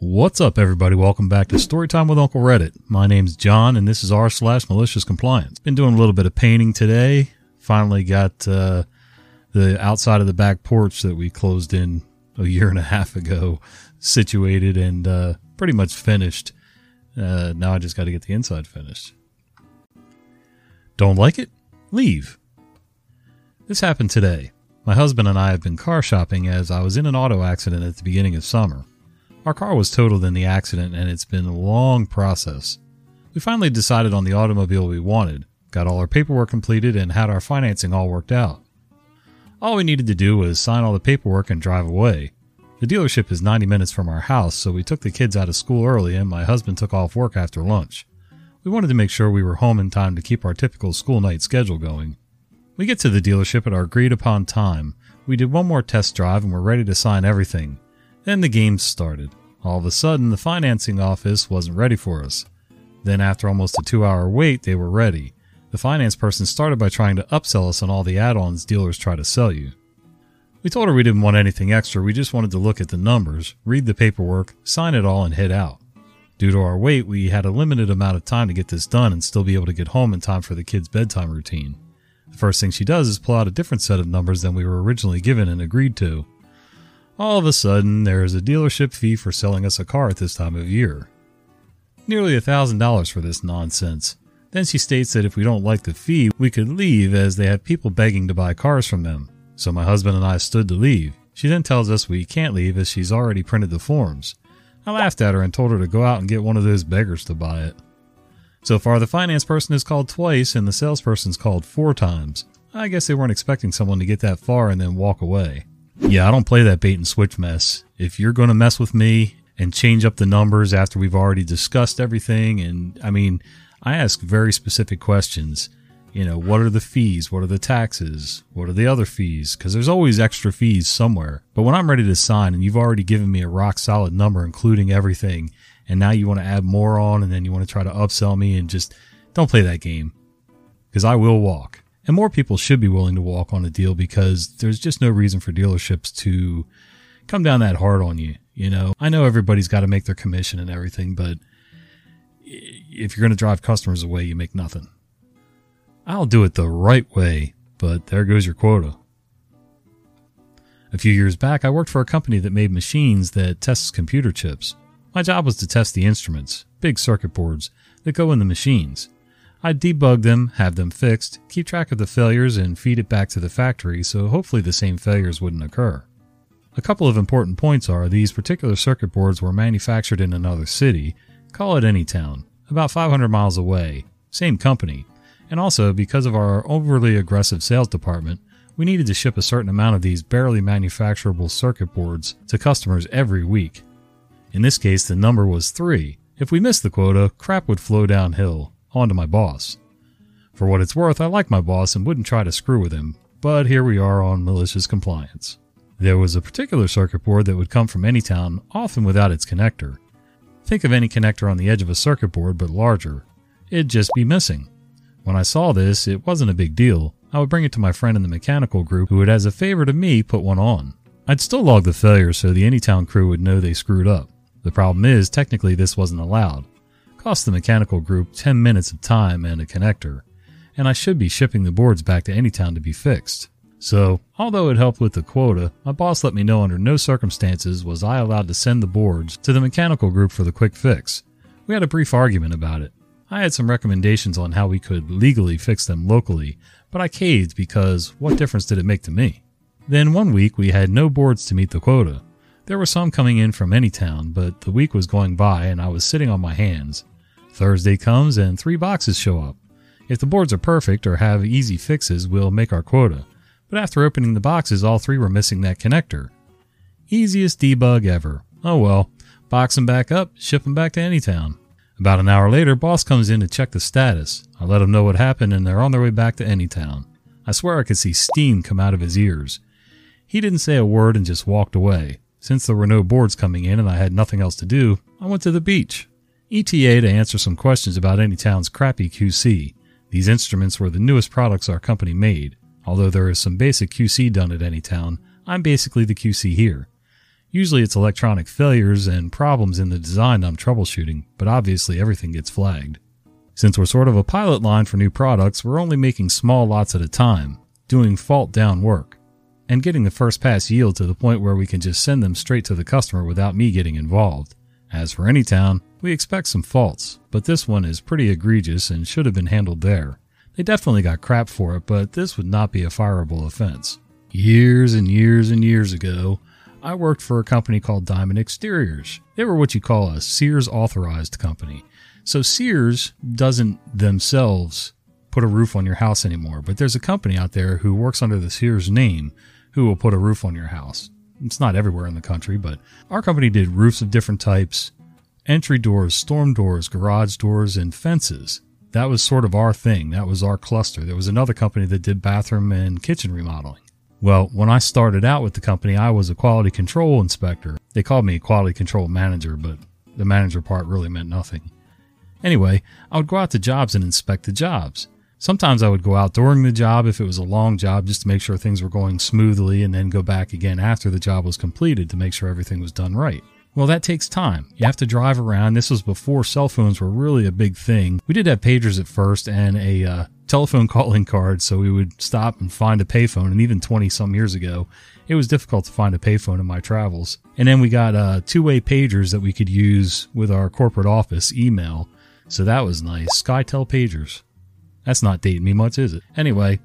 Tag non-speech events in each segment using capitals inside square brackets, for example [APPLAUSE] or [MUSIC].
What's up, everybody? Welcome back to Storytime with Uncle Reddit. My name's John, and this is r slash malicious compliance. Been doing a little bit of painting today. Finally got uh, the outside of the back porch that we closed in a year and a half ago situated and uh, pretty much finished. Uh, now I just got to get the inside finished. Don't like it? Leave. This happened today. My husband and I have been car shopping as I was in an auto accident at the beginning of summer. Our car was totaled in the accident and it's been a long process. We finally decided on the automobile we wanted, got all our paperwork completed, and had our financing all worked out. All we needed to do was sign all the paperwork and drive away. The dealership is 90 minutes from our house, so we took the kids out of school early and my husband took off work after lunch. We wanted to make sure we were home in time to keep our typical school night schedule going. We get to the dealership at our agreed upon time. We did one more test drive and were ready to sign everything. Then the games started. All of a sudden, the financing office wasn't ready for us. Then, after almost a two hour wait, they were ready. The finance person started by trying to upsell us on all the add ons dealers try to sell you. We told her we didn't want anything extra, we just wanted to look at the numbers, read the paperwork, sign it all, and head out. Due to our wait, we had a limited amount of time to get this done and still be able to get home in time for the kids' bedtime routine. The first thing she does is pull out a different set of numbers than we were originally given and agreed to. All of a sudden, there is a dealership fee for selling us a car at this time of year. Nearly a thousand dollars for this nonsense. Then she states that if we don't like the fee, we could leave as they have people begging to buy cars from them. So my husband and I stood to leave. She then tells us we can't leave as she's already printed the forms. I laughed at her and told her to go out and get one of those beggars to buy it. So far, the finance person has called twice and the salesperson's called four times. I guess they weren't expecting someone to get that far and then walk away. Yeah, I don't play that bait and switch mess. If you're going to mess with me and change up the numbers after we've already discussed everything, and I mean, I ask very specific questions. You know, what are the fees? What are the taxes? What are the other fees? Because there's always extra fees somewhere. But when I'm ready to sign and you've already given me a rock solid number, including everything, and now you want to add more on and then you want to try to upsell me and just don't play that game. Because I will walk. And more people should be willing to walk on a deal because there's just no reason for dealerships to come down that hard on you. You know, I know everybody's got to make their commission and everything, but if you're going to drive customers away, you make nothing. I'll do it the right way, but there goes your quota. A few years back, I worked for a company that made machines that tests computer chips. My job was to test the instruments, big circuit boards, that go in the machines. I'd debug them, have them fixed, keep track of the failures, and feed it back to the factory so hopefully the same failures wouldn't occur. A couple of important points are these particular circuit boards were manufactured in another city, call it any town, about 500 miles away, same company, and also because of our overly aggressive sales department, we needed to ship a certain amount of these barely manufacturable circuit boards to customers every week. In this case, the number was three. If we missed the quota, crap would flow downhill, onto my boss. For what it's worth, I like my boss and wouldn't try to screw with him, but here we are on malicious compliance. There was a particular circuit board that would come from any town, often without its connector. Think of any connector on the edge of a circuit board, but larger. It'd just be missing. When I saw this, it wasn't a big deal. I would bring it to my friend in the mechanical group, who would, as a favor to me, put one on. I'd still log the failure so the Anytown crew would know they screwed up. The problem is, technically, this wasn't allowed cost the mechanical group 10 minutes of time and a connector, and I should be shipping the boards back to Anytown to be fixed. So, although it helped with the quota, my boss let me know under no circumstances was I allowed to send the boards to the mechanical group for the quick fix. We had a brief argument about it. I had some recommendations on how we could legally fix them locally, but I caved because what difference did it make to me? Then one week we had no boards to meet the quota. There were some coming in from Anytown, but the week was going by and I was sitting on my hands. Thursday comes and three boxes show up. If the boards are perfect or have easy fixes, we'll make our quota. But after opening the boxes, all three were missing that connector. Easiest debug ever. Oh well, box them back up, ship them back to Anytown. About an hour later, boss comes in to check the status. I let him know what happened and they're on their way back to Anytown. I swear I could see steam come out of his ears. He didn't say a word and just walked away. Since there were no boards coming in and I had nothing else to do, I went to the beach. ETA to answer some questions about Anytown's crappy QC. These instruments were the newest products our company made. Although there is some basic QC done at Anytown, I'm basically the QC here. Usually it's electronic failures and problems in the design I'm troubleshooting, but obviously everything gets flagged. Since we're sort of a pilot line for new products, we're only making small lots at a time, doing fault down work, and getting the first pass yield to the point where we can just send them straight to the customer without me getting involved. As for any town, we expect some faults, but this one is pretty egregious and should have been handled there. They definitely got crap for it, but this would not be a fireable offense. Years and years and years ago, I worked for a company called Diamond Exteriors. They were what you call a Sears authorized company. So Sears doesn't themselves put a roof on your house anymore, but there's a company out there who works under the Sears name who will put a roof on your house. It's not everywhere in the country, but our company did roofs of different types, entry doors, storm doors, garage doors, and fences. That was sort of our thing. That was our cluster. There was another company that did bathroom and kitchen remodeling. Well, when I started out with the company, I was a quality control inspector. They called me a quality control manager, but the manager part really meant nothing. Anyway, I would go out to jobs and inspect the jobs. Sometimes I would go out during the job if it was a long job just to make sure things were going smoothly and then go back again after the job was completed to make sure everything was done right. Well, that takes time. You have to drive around. This was before cell phones were really a big thing. We did have pagers at first and a uh, telephone [LAUGHS] calling card, so we would stop and find a payphone. And even 20 some years ago, it was difficult to find a payphone in my travels. And then we got uh, two way pagers that we could use with our corporate office email. So that was nice. SkyTel pagers. That's not dating me much, is it? Anyway,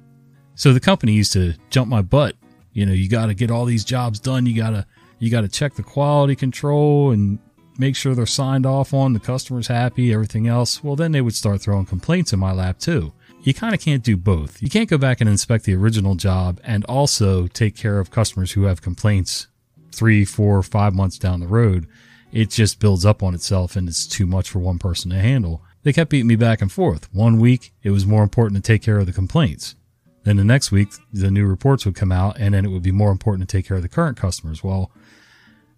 so the company used to jump my butt. You know, you got to get all these jobs done. You got to you got to check the quality control and make sure they're signed off on. The customer's happy, everything else. Well, then they would start throwing complaints in my lap too. You kind of can't do both. You can't go back and inspect the original job and also take care of customers who have complaints three, four, five months down the road. It just builds up on itself and it's too much for one person to handle. They kept beating me back and forth. One week, it was more important to take care of the complaints. Then the next week, the new reports would come out, and then it would be more important to take care of the current customers. Well,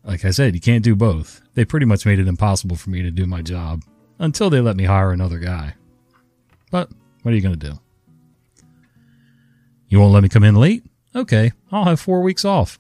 like I said, you can't do both. They pretty much made it impossible for me to do my job until they let me hire another guy. But what are you going to do? You won't let me come in late? Okay, I'll have four weeks off.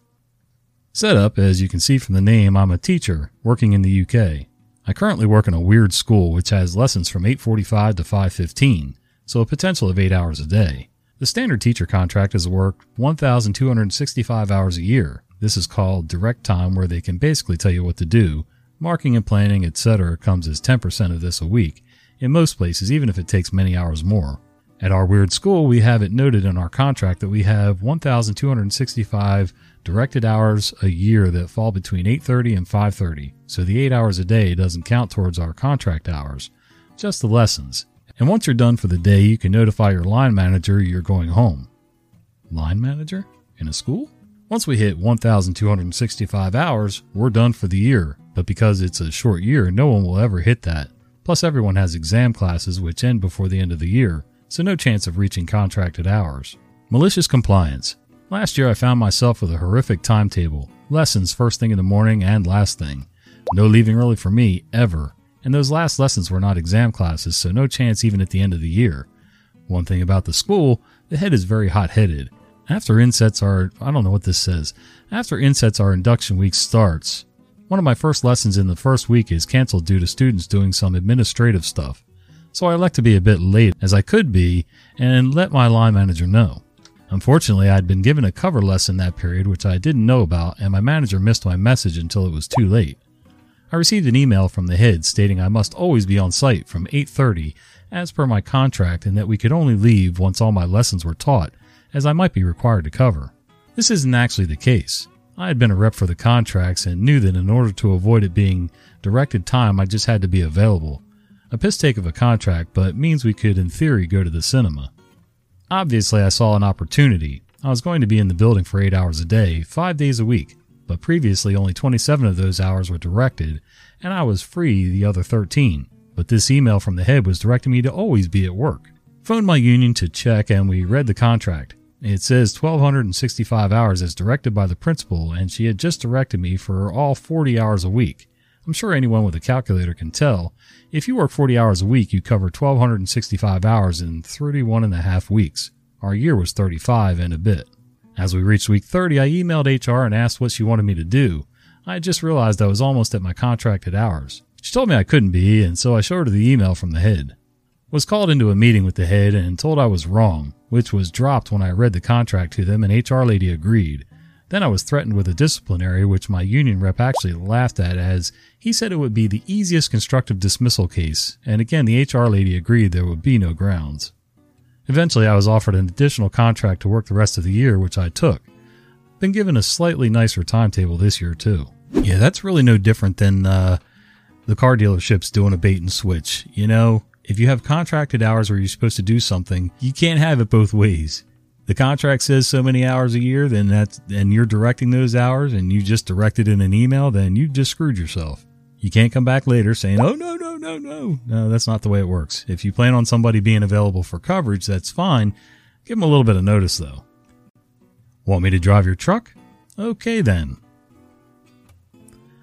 Set up, as you can see from the name, I'm a teacher working in the UK. I currently work in a weird school which has lessons from 8:45 to 5:15, so a potential of 8 hours a day. The standard teacher contract is work 1265 hours a year. This is called direct time where they can basically tell you what to do. Marking and planning, etc. comes as 10% of this a week. In most places, even if it takes many hours more. At our weird school, we have it noted in our contract that we have 1265 directed hours a year that fall between 8:30 and 5:30. So the 8 hours a day doesn't count towards our contract hours, just the lessons. And once you're done for the day, you can notify your line manager you're going home. Line manager in a school? Once we hit 1265 hours, we're done for the year. But because it's a short year, no one will ever hit that. Plus everyone has exam classes which end before the end of the year, so no chance of reaching contracted hours. Malicious compliance. Last year I found myself with a horrific timetable. Lessons first thing in the morning and last thing. No leaving early for me, ever. And those last lessons were not exam classes, so no chance even at the end of the year. One thing about the school, the head is very hot headed. After insets are, I don't know what this says. After insets our induction week starts. One of my first lessons in the first week is canceled due to students doing some administrative stuff. So I elect to be a bit late as I could be and let my line manager know. Unfortunately, I had been given a cover lesson that period which I didn't know about, and my manager missed my message until it was too late. I received an email from the head stating I must always be on site from 8:30 as per my contract and that we could only leave once all my lessons were taught as I might be required to cover. This isn't actually the case. I had been a rep for the contracts and knew that in order to avoid it being directed time I just had to be available. A piss take of a contract but means we could in theory go to the cinema. Obviously, I saw an opportunity. I was going to be in the building for 8 hours a day, 5 days a week, but previously only 27 of those hours were directed, and I was free the other 13. But this email from the head was directing me to always be at work. Phoned my union to check, and we read the contract. It says 1,265 hours as directed by the principal, and she had just directed me for all 40 hours a week. I'm sure anyone with a calculator can tell. If you work 40 hours a week, you cover 1,265 hours in 31 and a half weeks. Our year was 35 and a bit. As we reached week 30, I emailed HR and asked what she wanted me to do. I had just realized I was almost at my contracted hours. She told me I couldn't be, and so I showed her the email from the head. Was called into a meeting with the head and told I was wrong, which was dropped when I read the contract to them and HR lady agreed. Then I was threatened with a disciplinary, which my union rep actually laughed at as he said it would be the easiest constructive dismissal case, and again the HR lady agreed there would be no grounds. Eventually, I was offered an additional contract to work the rest of the year, which I took. Been given a slightly nicer timetable this year, too. Yeah, that's really no different than uh, the car dealerships doing a bait and switch. You know, if you have contracted hours where you're supposed to do something, you can't have it both ways. The contract says so many hours a year, then that's and you're directing those hours and you just directed in an email, then you just screwed yourself. You can't come back later saying, "Oh no, no, no, no." No, that's not the way it works. If you plan on somebody being available for coverage, that's fine. Give them a little bit of notice though. Want me to drive your truck? Okay then.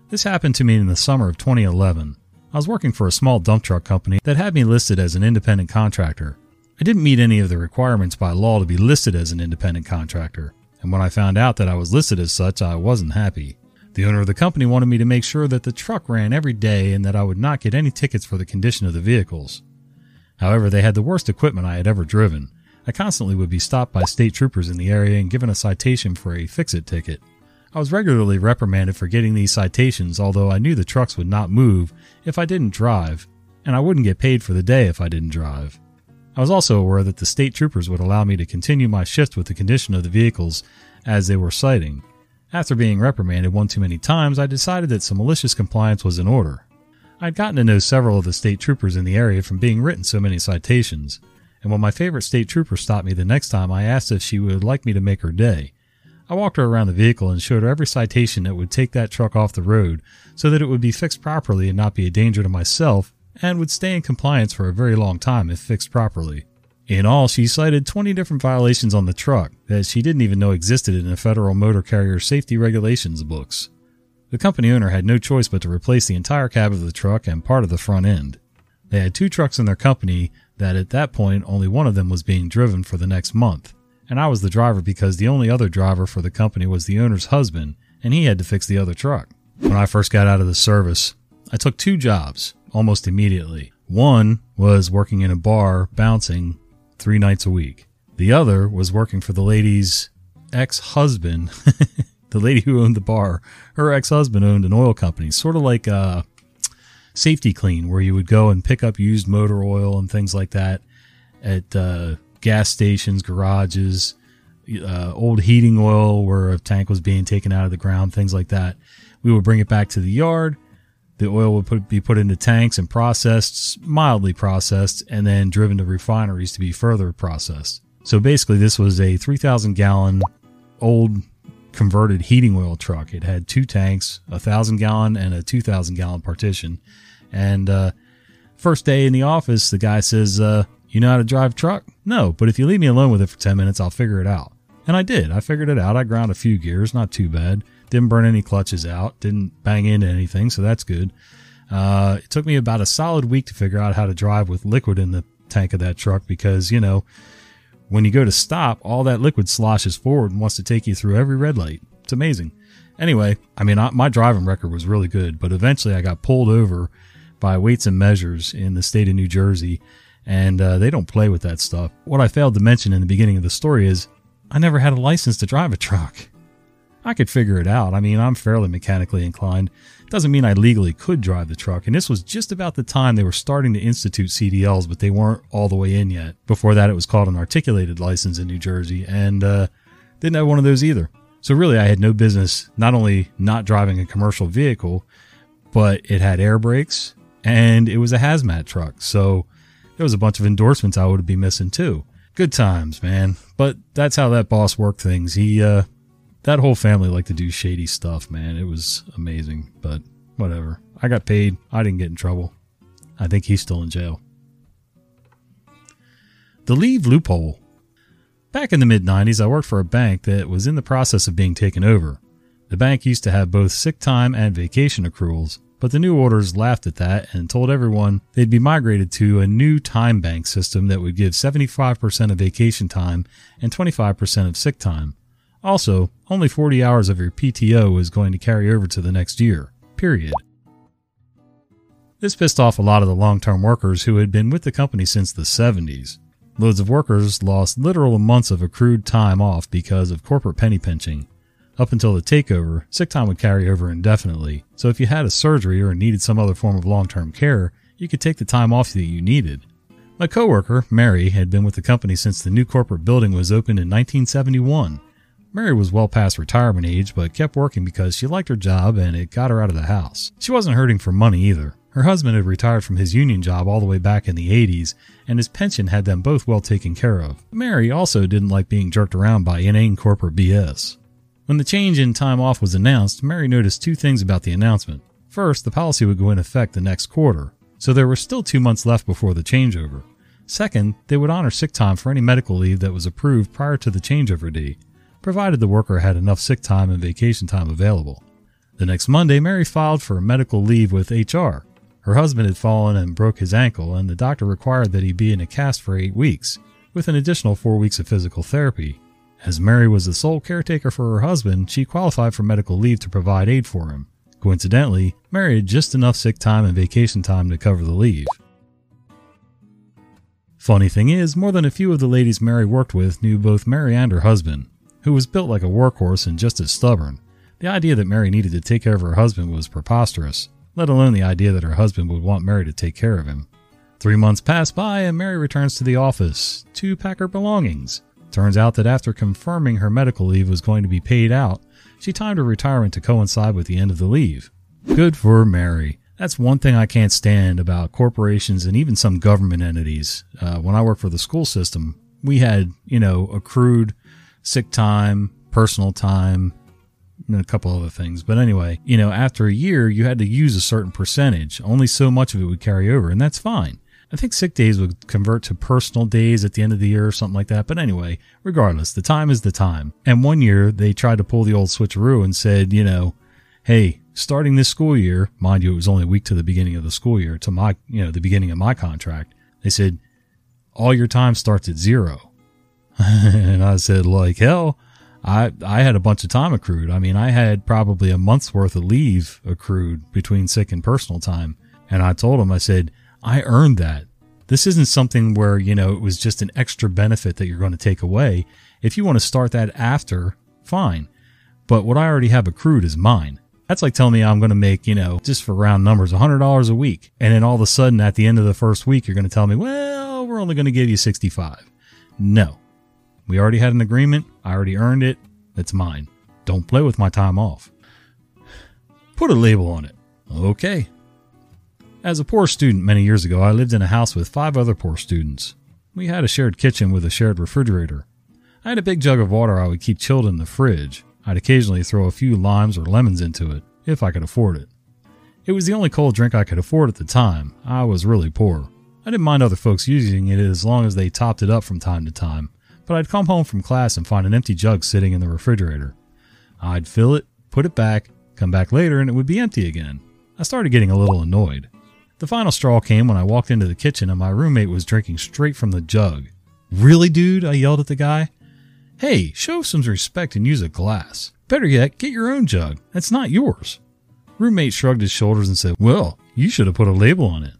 This happened to me in the summer of 2011. I was working for a small dump truck company that had me listed as an independent contractor. I didn't meet any of the requirements by law to be listed as an independent contractor, and when I found out that I was listed as such, I wasn't happy. The owner of the company wanted me to make sure that the truck ran every day and that I would not get any tickets for the condition of the vehicles. However, they had the worst equipment I had ever driven. I constantly would be stopped by state troopers in the area and given a citation for a fix it ticket. I was regularly reprimanded for getting these citations, although I knew the trucks would not move if I didn't drive, and I wouldn't get paid for the day if I didn't drive. I was also aware that the state troopers would allow me to continue my shift with the condition of the vehicles as they were citing. After being reprimanded one too many times, I decided that some malicious compliance was in order. I'd gotten to know several of the state troopers in the area from being written so many citations, and when my favorite state trooper stopped me the next time, I asked if she would like me to make her day. I walked her around the vehicle and showed her every citation that would take that truck off the road so that it would be fixed properly and not be a danger to myself and would stay in compliance for a very long time if fixed properly. In all, she cited 20 different violations on the truck that she didn't even know existed in the Federal Motor Carrier Safety Regulations books. The company owner had no choice but to replace the entire cab of the truck and part of the front end. They had two trucks in their company that at that point only one of them was being driven for the next month and I was the driver because the only other driver for the company was the owner's husband, and he had to fix the other truck. When I first got out of the service, I took two jobs almost immediately. One was working in a bar bouncing three nights a week. The other was working for the lady's ex husband, [LAUGHS] the lady who owned the bar. Her ex husband owned an oil company, sort of like a uh, Safety-Kleen, where you would go and pick up used motor oil and things like that at uh, gas stations, garages, uh, old heating oil where a tank was being taken out of the ground, things like that. We would bring it back to the yard. The oil would put, be put into tanks and processed, mildly processed, and then driven to refineries to be further processed. So basically, this was a 3,000 gallon old converted heating oil truck. It had two tanks, a thousand gallon and a 2,000 gallon partition. And uh, first day in the office, the guy says, uh, you know how to drive truck? No, but if you leave me alone with it for 10 minutes, I'll figure it out. And I did. I figured it out. I ground a few gears, not too bad. Didn't burn any clutches out. Didn't bang into anything, so that's good. Uh, it took me about a solid week to figure out how to drive with liquid in the tank of that truck because, you know, when you go to stop, all that liquid sloshes forward and wants to take you through every red light. It's amazing. Anyway, I mean, I, my driving record was really good, but eventually I got pulled over by weights and measures in the state of New Jersey and uh, they don't play with that stuff. What I failed to mention in the beginning of the story is I never had a license to drive a truck. I could figure it out. I mean, I'm fairly mechanically inclined. Doesn't mean I legally could drive the truck. And this was just about the time they were starting to institute CDLs, but they weren't all the way in yet. Before that, it was called an articulated license in New Jersey, and uh, didn't have one of those either. So really, I had no business not only not driving a commercial vehicle, but it had air brakes and it was a hazmat truck. So there was a bunch of endorsements I would be missing too. Good times, man. But that's how that boss worked things. He, uh, that whole family liked to do shady stuff, man. It was amazing, but whatever. I got paid. I didn't get in trouble. I think he's still in jail. The leave loophole. Back in the mid 90s, I worked for a bank that was in the process of being taken over. The bank used to have both sick time and vacation accruals, but the new orders laughed at that and told everyone they'd be migrated to a new time bank system that would give 75% of vacation time and 25% of sick time. Also, only 40 hours of your PTO is going to carry over to the next year. Period. This pissed off a lot of the long term workers who had been with the company since the 70s. Loads of workers lost literal months of accrued time off because of corporate penny pinching. Up until the takeover, sick time would carry over indefinitely, so if you had a surgery or needed some other form of long term care, you could take the time off that you needed. My coworker, Mary, had been with the company since the new corporate building was opened in 1971. Mary was well past retirement age, but kept working because she liked her job and it got her out of the house. She wasn't hurting for money either. Her husband had retired from his union job all the way back in the 80s, and his pension had them both well taken care of. Mary also didn't like being jerked around by inane corporate BS. When the change in time off was announced, Mary noticed two things about the announcement. First, the policy would go in effect the next quarter, so there were still two months left before the changeover. Second, they would honor sick time for any medical leave that was approved prior to the changeover date, provided the worker had enough sick time and vacation time available. The next Monday, Mary filed for medical leave with HR, her husband had fallen and broke his ankle, and the doctor required that he be in a cast for eight weeks, with an additional four weeks of physical therapy. As Mary was the sole caretaker for her husband, she qualified for medical leave to provide aid for him. Coincidentally, Mary had just enough sick time and vacation time to cover the leave. Funny thing is, more than a few of the ladies Mary worked with knew both Mary and her husband, who was built like a workhorse and just as stubborn. The idea that Mary needed to take care of her husband was preposterous let alone the idea that her husband would want Mary to take care of him. Three months pass by and Mary returns to the office to pack her belongings. Turns out that after confirming her medical leave was going to be paid out, she timed her retirement to coincide with the end of the leave. Good for Mary. That's one thing I can't stand about corporations and even some government entities. Uh, when I worked for the school system, we had, you know, accrued sick time, personal time, and a couple other things. But anyway, you know, after a year, you had to use a certain percentage. Only so much of it would carry over, and that's fine. I think sick days would convert to personal days at the end of the year or something like that. But anyway, regardless, the time is the time. And one year they tried to pull the old switcheroo and said, you know, hey, starting this school year, mind you, it was only a week to the beginning of the school year, to my, you know, the beginning of my contract. They said, all your time starts at zero. [LAUGHS] and I said, like hell, I I had a bunch of time accrued. I mean, I had probably a month's worth of leave accrued between sick and personal time. And I told him, I said, I earned that. This isn't something where, you know, it was just an extra benefit that you're going to take away. If you want to start that after, fine. But what I already have accrued is mine. That's like telling me I'm going to make, you know, just for round numbers, $100 a week. And then all of a sudden at the end of the first week, you're going to tell me, well, we're only going to give you 65. No, we already had an agreement. I already earned it. It's mine. Don't play with my time off. Put a label on it. Okay. As a poor student many years ago, I lived in a house with five other poor students. We had a shared kitchen with a shared refrigerator. I had a big jug of water I would keep chilled in the fridge. I'd occasionally throw a few limes or lemons into it, if I could afford it. It was the only cold drink I could afford at the time. I was really poor. I didn't mind other folks using it as long as they topped it up from time to time but I'd come home from class and find an empty jug sitting in the refrigerator. I'd fill it, put it back, come back later, and it would be empty again. I started getting a little annoyed. The final straw came when I walked into the kitchen and my roommate was drinking straight from the jug. Really, dude? I yelled at the guy. Hey, show some respect and use a glass. Better yet, get your own jug. That's not yours. Roommate shrugged his shoulders and said, Well, you should have put a label on it.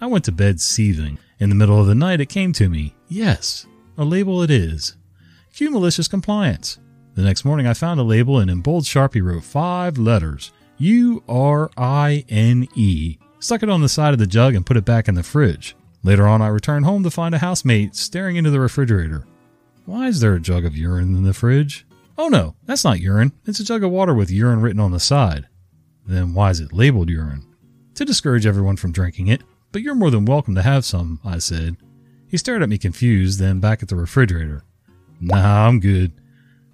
I went to bed seething. In the middle of the night, it came to me. Yes, a label it is. Cue malicious compliance. The next morning I found a label and in bold Sharpie wrote five letters U R I N E. Stuck it on the side of the jug and put it back in the fridge. Later on, I returned home to find a housemate staring into the refrigerator. Why is there a jug of urine in the fridge? Oh no, that's not urine. It's a jug of water with urine written on the side. Then why is it labeled urine? To discourage everyone from drinking it, but you're more than welcome to have some, I said. He stared at me confused, then back at the refrigerator. Nah, I'm good.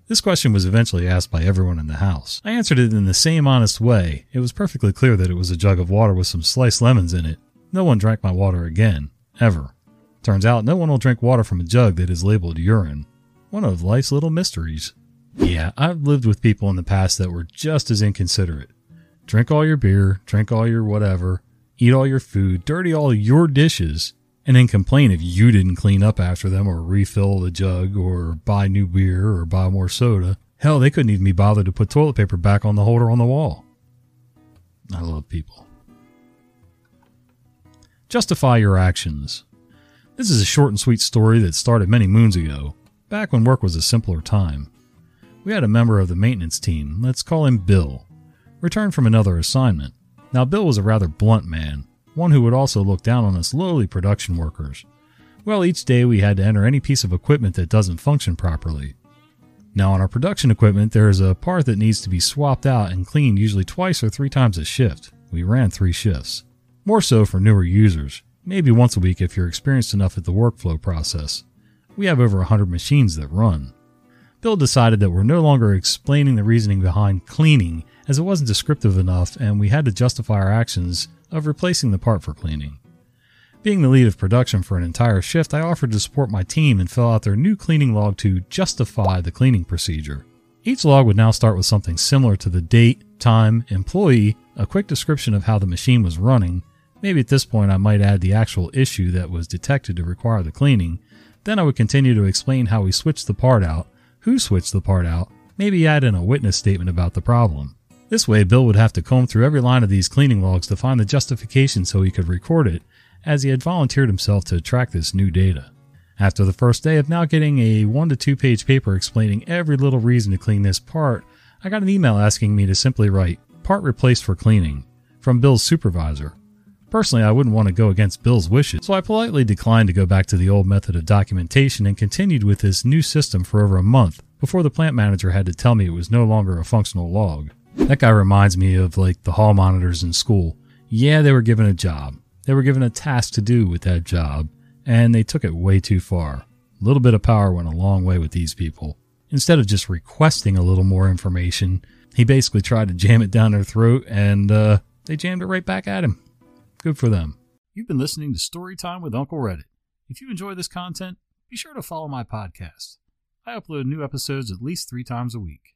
This question was eventually asked by everyone in the house. I answered it in the same honest way. It was perfectly clear that it was a jug of water with some sliced lemons in it. No one drank my water again. Ever. Turns out no one will drink water from a jug that is labeled urine. One of life's little mysteries. Yeah, I've lived with people in the past that were just as inconsiderate. Drink all your beer, drink all your whatever, eat all your food, dirty all your dishes, and then complain if you didn't clean up after them or refill the jug or buy new beer or buy more soda. Hell, they couldn't even be bothered to put toilet paper back on the holder on the wall. I love people. Justify your actions. This is a short and sweet story that started many moons ago, back when work was a simpler time. We had a member of the maintenance team, let's call him Bill, return from another assignment. Now, Bill was a rather blunt man, one who would also look down on us lowly production workers. Well, each day we had to enter any piece of equipment that doesn't function properly. Now, on our production equipment, there is a part that needs to be swapped out and cleaned usually twice or three times a shift. We ran three shifts. More so for newer users, maybe once a week if you're experienced enough at the workflow process. We have over 100 machines that run. Bill decided that we're no longer explaining the reasoning behind cleaning as it wasn't descriptive enough and we had to justify our actions of replacing the part for cleaning. Being the lead of production for an entire shift, I offered to support my team and fill out their new cleaning log to justify the cleaning procedure. Each log would now start with something similar to the date, time, employee, a quick description of how the machine was running. Maybe at this point I might add the actual issue that was detected to require the cleaning. Then I would continue to explain how we switched the part out, who switched the part out, maybe add in a witness statement about the problem. This way, Bill would have to comb through every line of these cleaning logs to find the justification so he could record it, as he had volunteered himself to track this new data. After the first day of now getting a one to two page paper explaining every little reason to clean this part, I got an email asking me to simply write, part replaced for cleaning, from Bill's supervisor. Personally, I wouldn't want to go against Bill's wishes, so I politely declined to go back to the old method of documentation and continued with this new system for over a month before the plant manager had to tell me it was no longer a functional log. That guy reminds me of like the hall monitors in school. Yeah, they were given a job. They were given a task to do with that job, and they took it way too far. A little bit of power went a long way with these people. Instead of just requesting a little more information, he basically tried to jam it down their throat, and uh, they jammed it right back at him. Good for them. You've been listening to Storytime with Uncle Reddit. If you enjoy this content, be sure to follow my podcast. I upload new episodes at least three times a week.